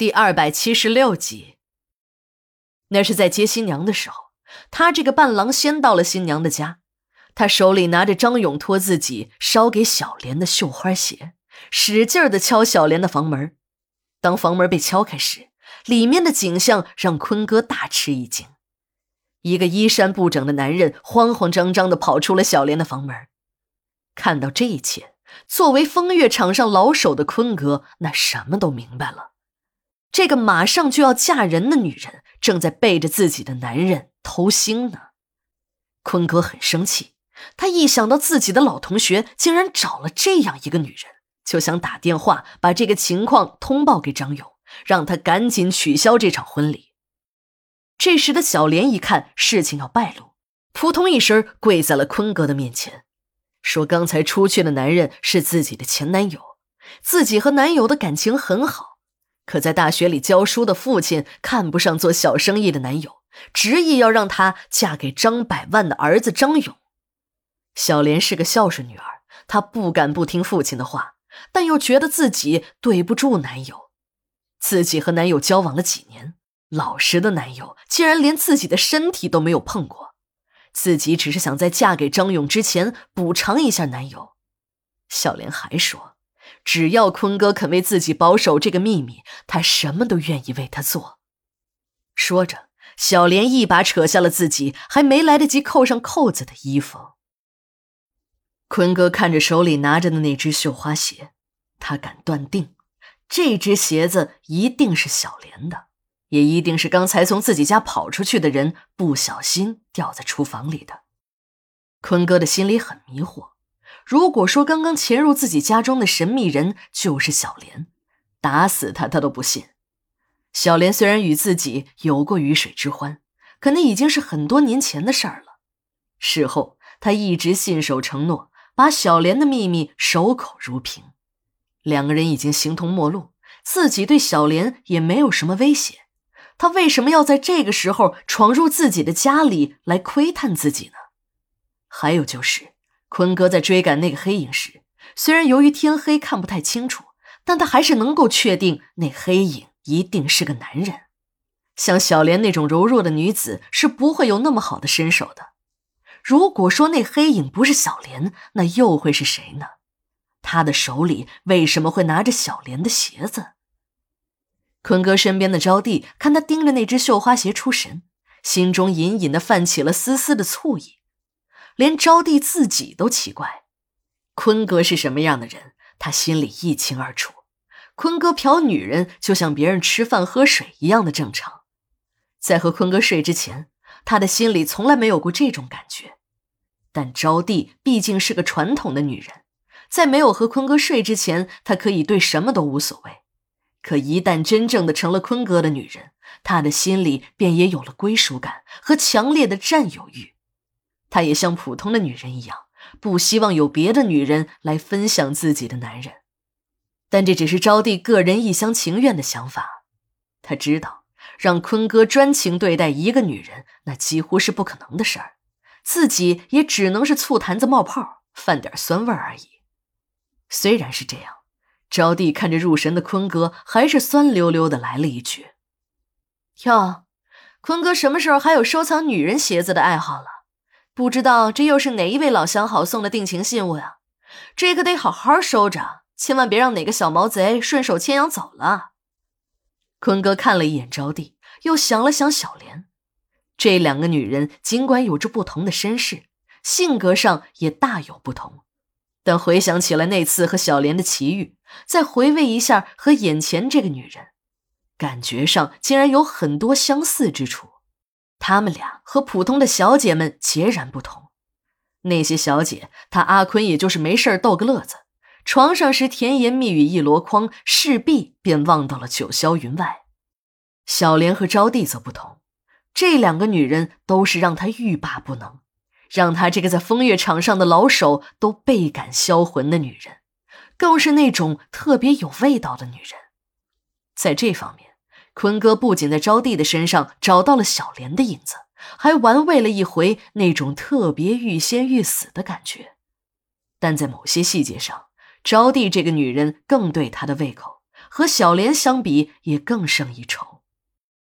第二百七十六集。那是在接新娘的时候，他这个伴郎先到了新娘的家，他手里拿着张勇托自己烧给小莲的绣花鞋，使劲儿的敲小莲的房门。当房门被敲开时，里面的景象让坤哥大吃一惊。一个衣衫不整的男人慌慌张张的跑出了小莲的房门。看到这一切，作为风月场上老手的坤哥，那什么都明白了。这个马上就要嫁人的女人，正在背着自己的男人偷腥呢。坤哥很生气，他一想到自己的老同学竟然找了这样一个女人，就想打电话把这个情况通报给张勇，让他赶紧取消这场婚礼。这时的小莲一看事情要败露，扑通一声跪在了坤哥的面前，说：“刚才出去的男人是自己的前男友，自己和男友的感情很好。”可在大学里教书的父亲看不上做小生意的男友，执意要让她嫁给张百万的儿子张勇。小莲是个孝顺女儿，她不敢不听父亲的话，但又觉得自己对不住男友。自己和男友交往了几年，老实的男友竟然连自己的身体都没有碰过，自己只是想在嫁给张勇之前补偿一下男友。小莲还说。只要坤哥肯为自己保守这个秘密，他什么都愿意为他做。说着，小莲一把扯下了自己还没来得及扣上扣子的衣服。坤哥看着手里拿着的那只绣花鞋，他敢断定，这只鞋子一定是小莲的，也一定是刚才从自己家跑出去的人不小心掉在厨房里的。坤哥的心里很迷惑。如果说刚刚潜入自己家中的神秘人就是小莲，打死他他都不信。小莲虽然与自己有过鱼水之欢，可那已经是很多年前的事儿了。事后他一直信守承诺，把小莲的秘密守口如瓶。两个人已经形同陌路，自己对小莲也没有什么威胁，他为什么要在这个时候闯入自己的家里来窥探自己呢？还有就是。坤哥在追赶那个黑影时，虽然由于天黑看不太清楚，但他还是能够确定那黑影一定是个男人。像小莲那种柔弱的女子是不会有那么好的身手的。如果说那黑影不是小莲，那又会是谁呢？他的手里为什么会拿着小莲的鞋子？坤哥身边的招娣看他盯着那只绣花鞋出神，心中隐隐的泛起了丝丝的醋意。连招娣自己都奇怪，坤哥是什么样的人，他心里一清二楚。坤哥嫖女人就像别人吃饭喝水一样的正常。在和坤哥睡之前，他的心里从来没有过这种感觉。但招娣毕竟是个传统的女人，在没有和坤哥睡之前，她可以对什么都无所谓。可一旦真正的成了坤哥的女人，她的心里便也有了归属感和强烈的占有欲。她也像普通的女人一样，不希望有别的女人来分享自己的男人，但这只是招娣个人一厢情愿的想法。她知道，让坤哥专情对待一个女人，那几乎是不可能的事儿，自己也只能是醋坛子冒泡，犯点酸味而已。虽然是这样，招娣看着入神的坤哥，还是酸溜溜的来了一句：“哟，坤哥什么时候还有收藏女人鞋子的爱好了？”不知道这又是哪一位老相好送的定情信物呀？这可得好好收着，千万别让哪个小毛贼顺手牵羊走了。坤哥看了一眼招娣，又想了想小莲，这两个女人尽管有着不同的身世，性格上也大有不同，但回想起来那次和小莲的奇遇，再回味一下和眼前这个女人，感觉上竟然有很多相似之处。他们俩和普通的小姐们截然不同。那些小姐，他阿坤也就是没事逗个乐子，床上时甜言蜜语一箩筐，势必便忘到了九霄云外。小莲和招娣则不同，这两个女人都是让他欲罢不能，让他这个在风月场上的老手都倍感销魂的女人，更是那种特别有味道的女人。在这方面。坤哥不仅在招娣的身上找到了小莲的影子，还玩味了一回那种特别欲仙欲死的感觉。但在某些细节上，招娣这个女人更对他的胃口，和小莲相比也更胜一筹。